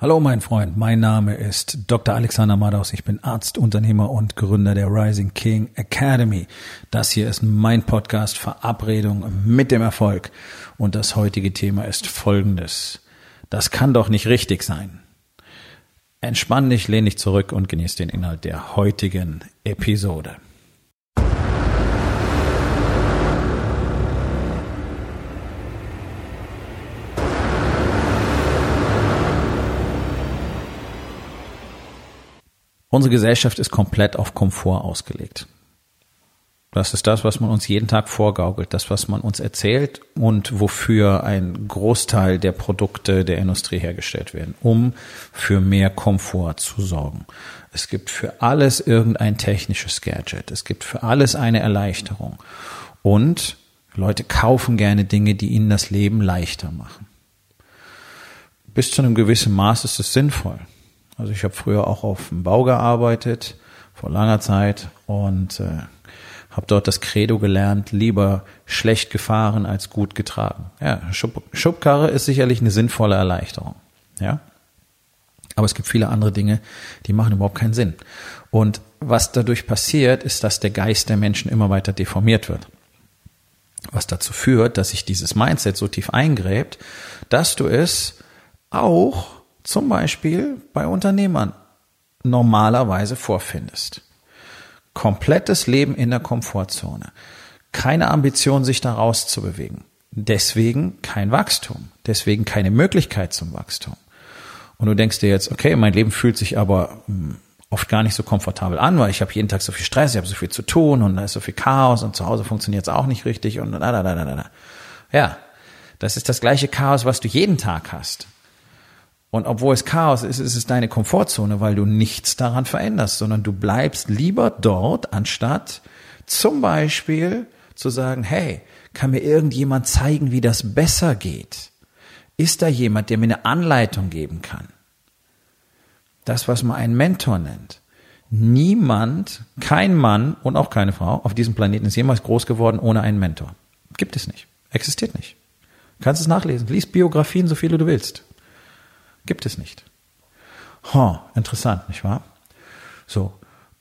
Hallo mein Freund, mein Name ist Dr. Alexander Madaus. Ich bin Arzt, Unternehmer und Gründer der Rising King Academy. Das hier ist mein Podcast Verabredung mit dem Erfolg. Und das heutige Thema ist folgendes. Das kann doch nicht richtig sein. Entspann dich, lehn dich zurück und genieß den Inhalt der heutigen Episode. Unsere Gesellschaft ist komplett auf Komfort ausgelegt. Das ist das, was man uns jeden Tag vorgaukelt, das, was man uns erzählt und wofür ein Großteil der Produkte der Industrie hergestellt werden, um für mehr Komfort zu sorgen. Es gibt für alles irgendein technisches Gadget. Es gibt für alles eine Erleichterung. Und Leute kaufen gerne Dinge, die ihnen das Leben leichter machen. Bis zu einem gewissen Maß ist es sinnvoll. Also ich habe früher auch auf dem Bau gearbeitet, vor langer Zeit und äh, habe dort das Credo gelernt, lieber schlecht gefahren als gut getragen. Ja, Schub, Schubkarre ist sicherlich eine sinnvolle Erleichterung. Ja, aber es gibt viele andere Dinge, die machen überhaupt keinen Sinn. Und was dadurch passiert, ist, dass der Geist der Menschen immer weiter deformiert wird. Was dazu führt, dass sich dieses Mindset so tief eingräbt, dass du es auch zum Beispiel bei Unternehmern normalerweise vorfindest. Komplettes Leben in der Komfortzone. Keine Ambition, sich da rauszubewegen. Deswegen kein Wachstum. Deswegen keine Möglichkeit zum Wachstum. Und du denkst dir jetzt, okay, mein Leben fühlt sich aber hm, oft gar nicht so komfortabel an, weil ich habe jeden Tag so viel Stress, ich habe so viel zu tun und da ist so viel Chaos und zu Hause funktioniert es auch nicht richtig und da, da, da, da, da. Ja, das ist das gleiche Chaos, was du jeden Tag hast. Und obwohl es Chaos ist, ist es deine Komfortzone, weil du nichts daran veränderst, sondern du bleibst lieber dort, anstatt zum Beispiel zu sagen, hey, kann mir irgendjemand zeigen, wie das besser geht? Ist da jemand, der mir eine Anleitung geben kann? Das, was man einen Mentor nennt. Niemand, kein Mann und auch keine Frau auf diesem Planeten ist jemals groß geworden ohne einen Mentor. Gibt es nicht. Existiert nicht. Kannst es nachlesen. Lies Biografien, so viele du willst. Gibt es nicht. Huh, interessant, nicht wahr? So,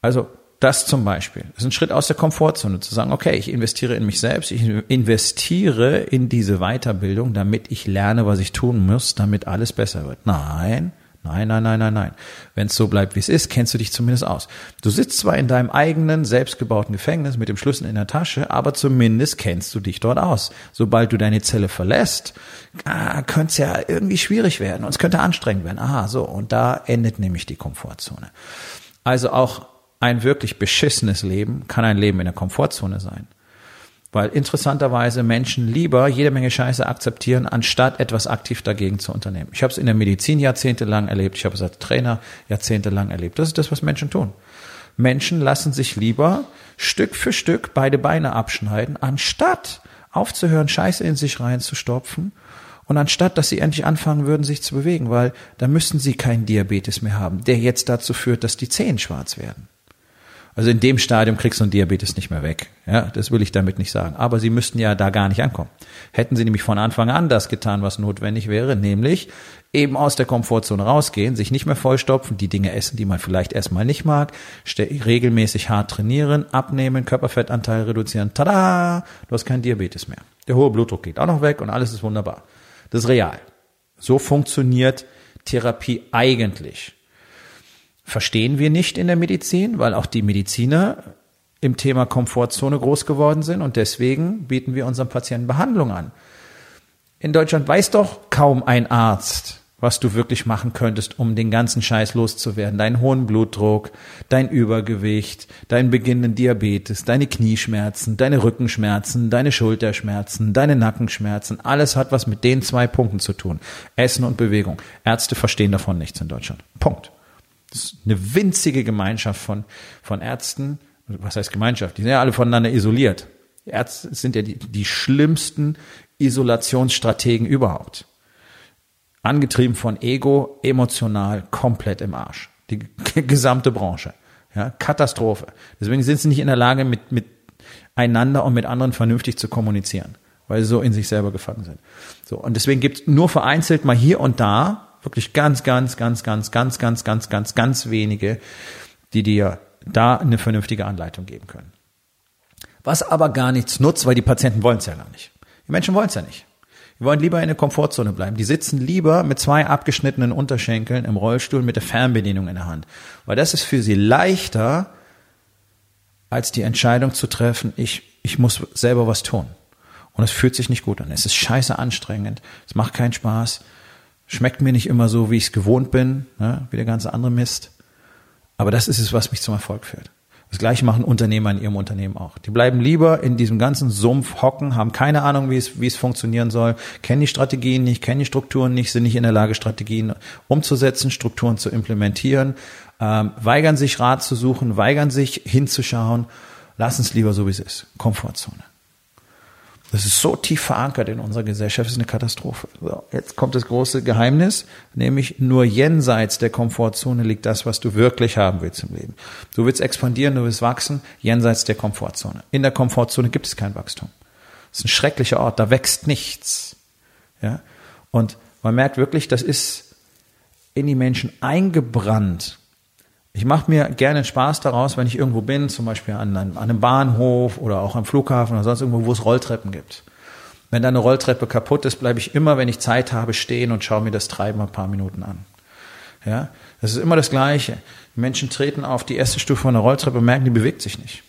also das zum Beispiel ist ein Schritt aus der Komfortzone zu sagen, okay, ich investiere in mich selbst, ich investiere in diese Weiterbildung, damit ich lerne, was ich tun muss, damit alles besser wird. Nein, Nein, nein, nein, nein, nein. Wenn es so bleibt, wie es ist, kennst du dich zumindest aus. Du sitzt zwar in deinem eigenen, selbstgebauten Gefängnis mit dem Schlüssel in der Tasche, aber zumindest kennst du dich dort aus. Sobald du deine Zelle verlässt, ah, könnte es ja irgendwie schwierig werden und es könnte anstrengend werden. Aha, so. Und da endet nämlich die Komfortzone. Also auch ein wirklich beschissenes Leben kann ein Leben in der Komfortzone sein. Weil interessanterweise Menschen lieber jede Menge Scheiße akzeptieren, anstatt etwas aktiv dagegen zu unternehmen. Ich habe es in der Medizin jahrzehntelang erlebt, ich habe es als Trainer jahrzehntelang erlebt. Das ist das, was Menschen tun. Menschen lassen sich lieber Stück für Stück beide Beine abschneiden, anstatt aufzuhören, Scheiße in sich reinzustopfen und anstatt, dass sie endlich anfangen würden, sich zu bewegen, weil da müssten sie keinen Diabetes mehr haben, der jetzt dazu führt, dass die Zehen schwarz werden. Also in dem Stadium kriegst du einen Diabetes nicht mehr weg. Ja, das will ich damit nicht sagen. Aber sie müssten ja da gar nicht ankommen. Hätten sie nämlich von Anfang an das getan, was notwendig wäre, nämlich eben aus der Komfortzone rausgehen, sich nicht mehr vollstopfen, die Dinge essen, die man vielleicht erstmal nicht mag, regelmäßig hart trainieren, abnehmen, Körperfettanteil reduzieren. Tada! Du hast keinen Diabetes mehr. Der hohe Blutdruck geht auch noch weg und alles ist wunderbar. Das ist real. So funktioniert Therapie eigentlich verstehen wir nicht in der Medizin, weil auch die Mediziner im Thema Komfortzone groß geworden sind und deswegen bieten wir unseren Patienten Behandlung an. In Deutschland weiß doch kaum ein Arzt, was du wirklich machen könntest, um den ganzen Scheiß loszuwerden. Deinen hohen Blutdruck, dein Übergewicht, deinen beginnenden Diabetes, deine Knieschmerzen, deine Rückenschmerzen, deine Schulterschmerzen, deine Nackenschmerzen. Alles hat was mit den zwei Punkten zu tun. Essen und Bewegung. Ärzte verstehen davon nichts in Deutschland. Punkt. Das ist eine winzige Gemeinschaft von, von Ärzten. Was heißt Gemeinschaft? Die sind ja alle voneinander isoliert. Ärzte sind ja die, die schlimmsten Isolationsstrategen überhaupt. Angetrieben von Ego, emotional, komplett im Arsch. Die gesamte Branche. Ja, Katastrophe. Deswegen sind sie nicht in der Lage, mit, mit einander und mit anderen vernünftig zu kommunizieren, weil sie so in sich selber gefangen sind. So, und deswegen gibt es nur vereinzelt mal hier und da Wirklich ganz, ganz, ganz, ganz, ganz, ganz, ganz, ganz, ganz wenige, die dir da eine vernünftige Anleitung geben können. Was aber gar nichts nutzt, weil die Patienten wollen es ja gar nicht. Die Menschen wollen es ja nicht. Die wollen lieber in der Komfortzone bleiben. Die sitzen lieber mit zwei abgeschnittenen Unterschenkeln im Rollstuhl mit der Fernbedienung in der Hand. Weil das ist für sie leichter, als die Entscheidung zu treffen, ich, ich muss selber was tun. Und es fühlt sich nicht gut an. Es ist scheiße anstrengend. Es macht keinen Spaß. Schmeckt mir nicht immer so, wie ich es gewohnt bin, ne? wie der ganze andere Mist. Aber das ist es, was mich zum Erfolg führt. Das gleiche machen Unternehmer in ihrem Unternehmen auch. Die bleiben lieber in diesem ganzen Sumpf hocken, haben keine Ahnung, wie es, wie es funktionieren soll, kennen die Strategien nicht, kennen die Strukturen nicht, sind nicht in der Lage, Strategien umzusetzen, Strukturen zu implementieren, ähm, weigern sich Rat zu suchen, weigern sich hinzuschauen. Lass uns lieber so, wie es ist. Komfortzone. Das ist so tief verankert in unserer Gesellschaft, das ist eine Katastrophe. So, jetzt kommt das große Geheimnis, nämlich nur jenseits der Komfortzone liegt das, was du wirklich haben willst im Leben. Du willst expandieren, du willst wachsen, jenseits der Komfortzone. In der Komfortzone gibt es kein Wachstum. Das ist ein schrecklicher Ort, da wächst nichts. Ja? Und man merkt wirklich, das ist in die Menschen eingebrannt. Ich mache mir gerne Spaß daraus, wenn ich irgendwo bin, zum Beispiel an einem, an einem Bahnhof oder auch am Flughafen oder sonst irgendwo, wo es Rolltreppen gibt. Wenn da eine Rolltreppe kaputt ist, bleibe ich immer, wenn ich Zeit habe, stehen und schaue mir das Treiben ein paar Minuten an. Ja, das ist immer das Gleiche. Die Menschen treten auf die erste Stufe einer Rolltreppe und merken, die bewegt sich nicht.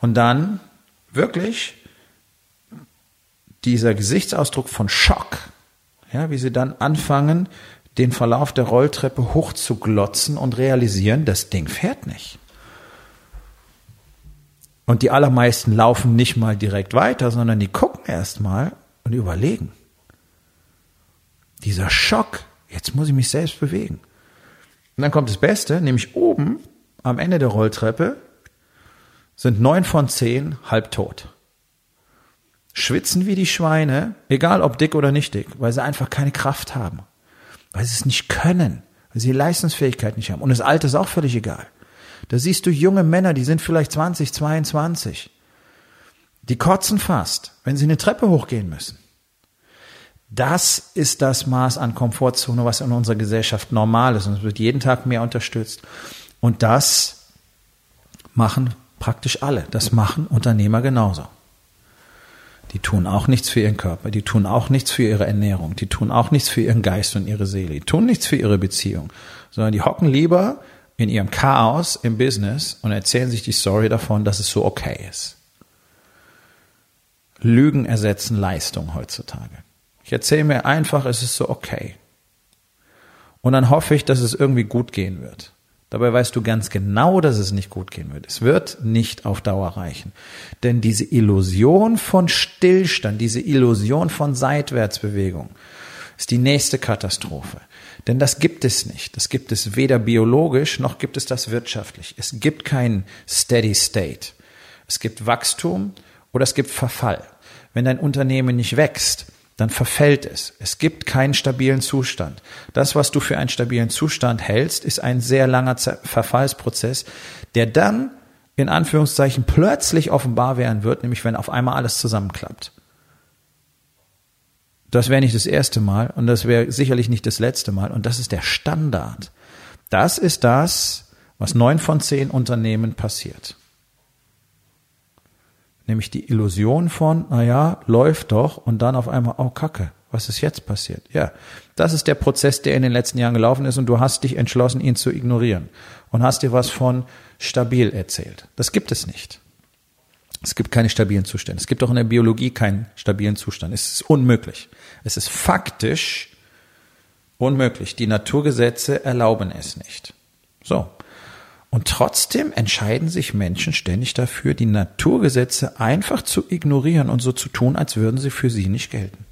Und dann wirklich dieser Gesichtsausdruck von Schock, ja, wie sie dann anfangen, den Verlauf der Rolltreppe hochzuglotzen und realisieren, das Ding fährt nicht. Und die allermeisten laufen nicht mal direkt weiter, sondern die gucken erst mal und überlegen. Dieser Schock, jetzt muss ich mich selbst bewegen. Und dann kommt das Beste, nämlich oben am Ende der Rolltreppe sind neun von zehn halbtot. Schwitzen wie die Schweine, egal ob dick oder nicht dick, weil sie einfach keine Kraft haben weil sie es nicht können, weil sie Leistungsfähigkeit nicht haben. Und das Alter ist auch völlig egal. Da siehst du junge Männer, die sind vielleicht 20, 22. Die kotzen fast, wenn sie eine Treppe hochgehen müssen. Das ist das Maß an Komfortzone, was in unserer Gesellschaft normal ist. Und es wird jeden Tag mehr unterstützt. Und das machen praktisch alle. Das machen Unternehmer genauso. Die tun auch nichts für ihren Körper, die tun auch nichts für ihre Ernährung, die tun auch nichts für ihren Geist und ihre Seele, die tun nichts für ihre Beziehung, sondern die hocken lieber in ihrem Chaos im Business und erzählen sich die Story davon, dass es so okay ist. Lügen ersetzen Leistung heutzutage. Ich erzähle mir einfach, es ist so okay. Und dann hoffe ich, dass es irgendwie gut gehen wird. Dabei weißt du ganz genau, dass es nicht gut gehen wird. Es wird nicht auf Dauer reichen. Denn diese Illusion von Stillstand, diese Illusion von Seitwärtsbewegung ist die nächste Katastrophe. Denn das gibt es nicht. Das gibt es weder biologisch noch gibt es das wirtschaftlich. Es gibt keinen Steady State. Es gibt Wachstum oder es gibt Verfall. Wenn dein Unternehmen nicht wächst, dann verfällt es. Es gibt keinen stabilen Zustand. Das, was du für einen stabilen Zustand hältst, ist ein sehr langer Verfallsprozess, der dann in Anführungszeichen plötzlich offenbar werden wird, nämlich wenn auf einmal alles zusammenklappt. Das wäre nicht das erste Mal und das wäre sicherlich nicht das letzte Mal und das ist der Standard. Das ist das, was neun von zehn Unternehmen passiert nämlich die Illusion von, naja, läuft doch und dann auf einmal, oh Kacke, was ist jetzt passiert? Ja, das ist der Prozess, der in den letzten Jahren gelaufen ist und du hast dich entschlossen, ihn zu ignorieren und hast dir was von stabil erzählt. Das gibt es nicht. Es gibt keine stabilen Zustände. Es gibt auch in der Biologie keinen stabilen Zustand. Es ist unmöglich. Es ist faktisch unmöglich. Die Naturgesetze erlauben es nicht. So. Und trotzdem entscheiden sich Menschen ständig dafür, die Naturgesetze einfach zu ignorieren und so zu tun, als würden sie für sie nicht gelten.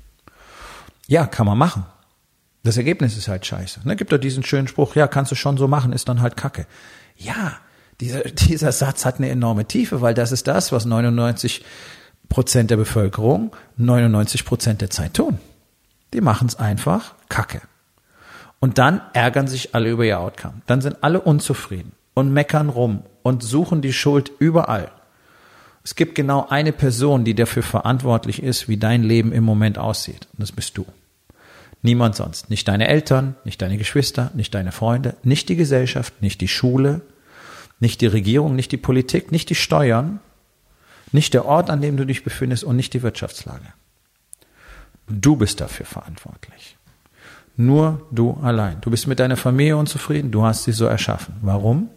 Ja, kann man machen. Das Ergebnis ist halt scheiße. Ne, gibt doch diesen schönen Spruch, ja, kannst du schon so machen, ist dann halt Kacke. Ja, dieser, dieser Satz hat eine enorme Tiefe, weil das ist das, was 99 Prozent der Bevölkerung 99 Prozent der Zeit tun. Die machen es einfach Kacke. Und dann ärgern sich alle über ihr Outcome. Dann sind alle unzufrieden und meckern rum und suchen die Schuld überall. Es gibt genau eine Person, die dafür verantwortlich ist, wie dein Leben im Moment aussieht. Und das bist du. Niemand sonst. Nicht deine Eltern, nicht deine Geschwister, nicht deine Freunde, nicht die Gesellschaft, nicht die Schule, nicht die Regierung, nicht die Politik, nicht die Steuern, nicht der Ort, an dem du dich befindest und nicht die Wirtschaftslage. Du bist dafür verantwortlich. Nur du allein. Du bist mit deiner Familie unzufrieden, du hast sie so erschaffen. Warum?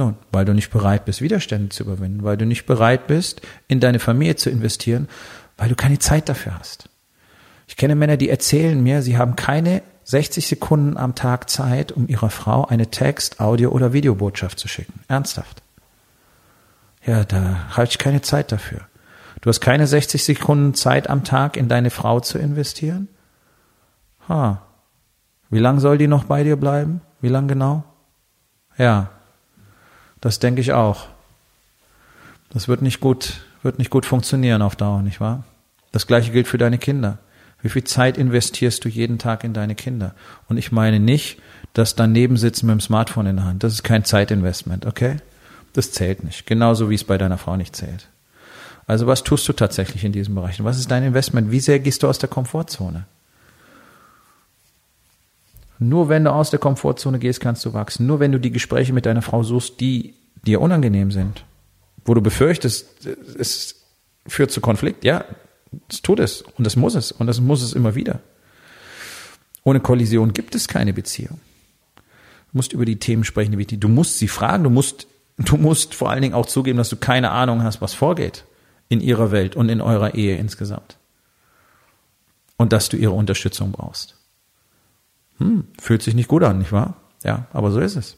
Nun, weil du nicht bereit bist, Widerstände zu überwinden, weil du nicht bereit bist, in deine Familie zu investieren, weil du keine Zeit dafür hast. Ich kenne Männer, die erzählen mir, sie haben keine 60 Sekunden am Tag Zeit, um ihrer Frau eine Text-, Audio- oder Videobotschaft zu schicken. Ernsthaft. Ja, da habe ich keine Zeit dafür. Du hast keine 60 Sekunden Zeit am Tag in deine Frau zu investieren? Ha. Wie lang soll die noch bei dir bleiben? Wie lang genau? Ja. Das denke ich auch. Das wird nicht gut, wird nicht gut funktionieren auf Dauer, nicht wahr? Das gleiche gilt für deine Kinder. Wie viel Zeit investierst du jeden Tag in deine Kinder? Und ich meine nicht, dass daneben sitzen mit dem Smartphone in der Hand. Das ist kein Zeitinvestment, okay? Das zählt nicht. Genauso wie es bei deiner Frau nicht zählt. Also was tust du tatsächlich in diesem Bereich? Und was ist dein Investment? Wie sehr gehst du aus der Komfortzone? Nur wenn du aus der Komfortzone gehst, kannst du wachsen. Nur wenn du die Gespräche mit deiner Frau suchst, die dir unangenehm sind, wo du befürchtest, es führt zu Konflikt, ja, es tut es und das muss es und das muss es immer wieder. Ohne Kollision gibt es keine Beziehung. Du musst über die Themen sprechen, die du musst sie fragen, du musst, du musst vor allen Dingen auch zugeben, dass du keine Ahnung hast, was vorgeht in ihrer Welt und in eurer Ehe insgesamt. Und dass du ihre Unterstützung brauchst. Hm, fühlt sich nicht gut an, nicht wahr? Ja, aber so ist es.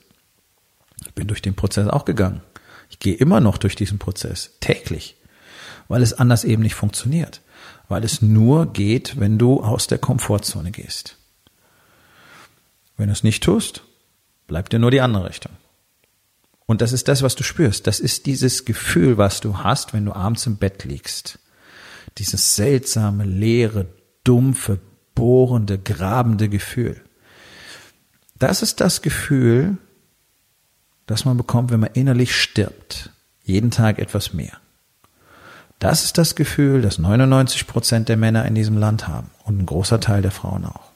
Ich bin durch den Prozess auch gegangen. Ich gehe immer noch durch diesen Prozess, täglich, weil es anders eben nicht funktioniert. Weil es nur geht, wenn du aus der Komfortzone gehst. Wenn du es nicht tust, bleibt dir nur die andere Richtung. Und das ist das, was du spürst. Das ist dieses Gefühl, was du hast, wenn du abends im Bett liegst. Dieses seltsame, leere, dumpfe, bohrende, grabende Gefühl. Das ist das Gefühl, das man bekommt, wenn man innerlich stirbt. Jeden Tag etwas mehr. Das ist das Gefühl, das 99 Prozent der Männer in diesem Land haben und ein großer Teil der Frauen auch.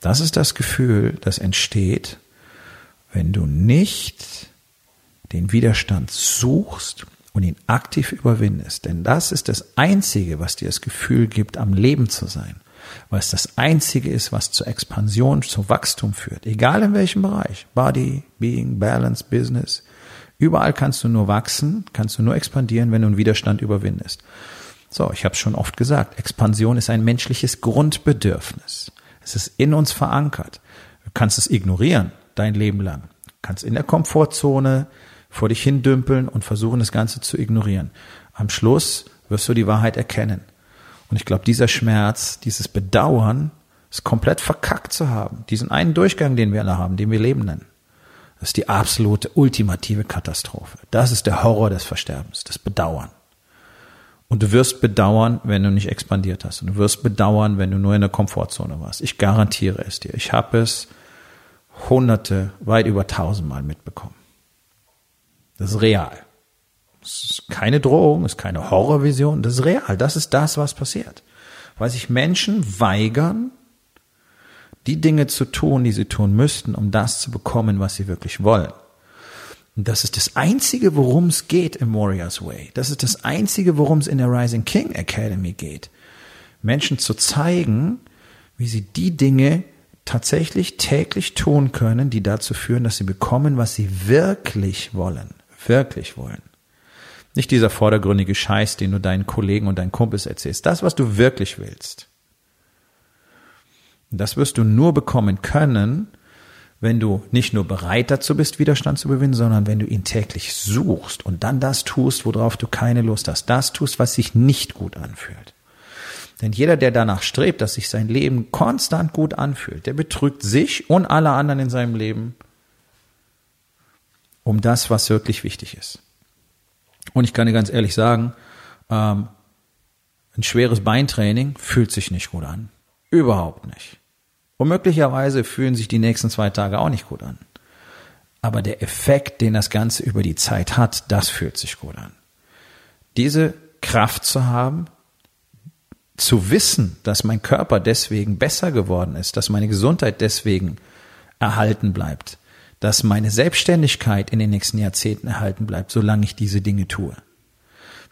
Das ist das Gefühl, das entsteht, wenn du nicht den Widerstand suchst und ihn aktiv überwindest. Denn das ist das Einzige, was dir das Gefühl gibt, am Leben zu sein. Weil es das Einzige ist, was zur Expansion, zu Wachstum führt. Egal in welchem Bereich. Body, Being, Balance, Business. Überall kannst du nur wachsen, kannst du nur expandieren, wenn du einen Widerstand überwindest. So, ich habe es schon oft gesagt, Expansion ist ein menschliches Grundbedürfnis. Es ist in uns verankert. Du kannst es ignorieren, dein Leben lang. Du kannst in der Komfortzone vor dich hindümpeln und versuchen, das Ganze zu ignorieren. Am Schluss wirst du die Wahrheit erkennen. Und ich glaube, dieser Schmerz, dieses Bedauern, ist komplett verkackt zu haben. Diesen einen Durchgang, den wir alle haben, den wir Leben nennen. Das ist die absolute, ultimative Katastrophe. Das ist der Horror des Versterbens, das Bedauern. Und du wirst bedauern, wenn du nicht expandiert hast. Und du wirst bedauern, wenn du nur in der Komfortzone warst. Ich garantiere es dir. Ich habe es hunderte, weit über tausendmal mitbekommen. Das ist real. Das ist keine Drohung, das ist keine Horrorvision, das ist real. Das ist das, was passiert. Weil sich Menschen weigern, die Dinge zu tun, die sie tun müssten, um das zu bekommen, was sie wirklich wollen. Und das ist das Einzige, worum es geht im Warriors Way. Das ist das Einzige, worum es in der Rising King Academy geht. Menschen zu zeigen, wie sie die Dinge tatsächlich täglich tun können, die dazu führen, dass sie bekommen, was sie wirklich wollen. Wirklich wollen. Nicht dieser vordergründige Scheiß, den du deinen Kollegen und deinen Kumpels erzählst. Das, was du wirklich willst. Das wirst du nur bekommen können, wenn du nicht nur bereit dazu bist, Widerstand zu überwinden, sondern wenn du ihn täglich suchst und dann das tust, worauf du keine Lust hast. Das tust, was sich nicht gut anfühlt. Denn jeder, der danach strebt, dass sich sein Leben konstant gut anfühlt, der betrügt sich und alle anderen in seinem Leben um das, was wirklich wichtig ist. Und ich kann dir ganz ehrlich sagen, ähm, ein schweres Beintraining fühlt sich nicht gut an. Überhaupt nicht. Und möglicherweise fühlen sich die nächsten zwei Tage auch nicht gut an. Aber der Effekt, den das Ganze über die Zeit hat, das fühlt sich gut an. Diese Kraft zu haben, zu wissen, dass mein Körper deswegen besser geworden ist, dass meine Gesundheit deswegen erhalten bleibt, dass meine Selbstständigkeit in den nächsten Jahrzehnten erhalten bleibt, solange ich diese Dinge tue.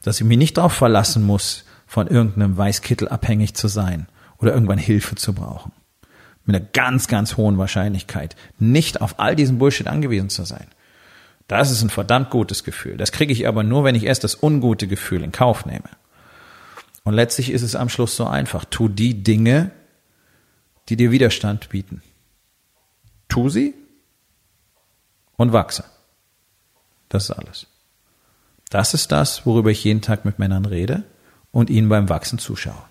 Dass ich mich nicht darauf verlassen muss, von irgendeinem Weißkittel abhängig zu sein oder irgendwann Hilfe zu brauchen. Mit einer ganz, ganz hohen Wahrscheinlichkeit nicht auf all diesen Bullshit angewiesen zu sein. Das ist ein verdammt gutes Gefühl. Das kriege ich aber nur, wenn ich erst das ungute Gefühl in Kauf nehme. Und letztlich ist es am Schluss so einfach. Tu die Dinge, die dir Widerstand bieten. Tu sie und wachse. Das ist alles. Das ist das, worüber ich jeden Tag mit Männern rede und ihnen beim Wachsen zuschaue.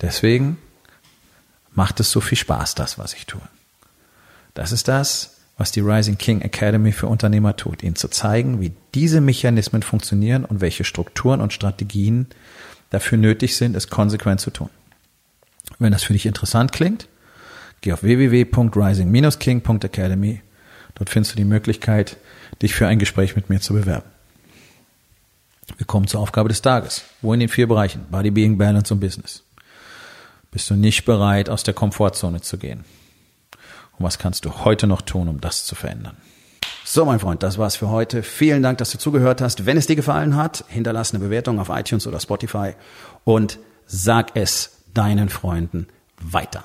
Deswegen macht es so viel Spaß, das, was ich tue. Das ist das, was die Rising King Academy für Unternehmer tut, ihnen zu zeigen, wie diese Mechanismen funktionieren und welche Strukturen und Strategien dafür nötig sind, es konsequent zu tun. Wenn das für dich interessant klingt, geh auf www.rising-king.academy. Dort findest du die Möglichkeit, dich für ein Gespräch mit mir zu bewerben. Wir kommen zur Aufgabe des Tages. Wo in den vier Bereichen? Body, Being, Balance und Business. Bist du nicht bereit, aus der Komfortzone zu gehen? Und was kannst du heute noch tun, um das zu verändern? So, mein Freund, das war's für heute. Vielen Dank, dass du zugehört hast. Wenn es dir gefallen hat, hinterlass eine Bewertung auf iTunes oder Spotify und sag es deinen Freunden weiter.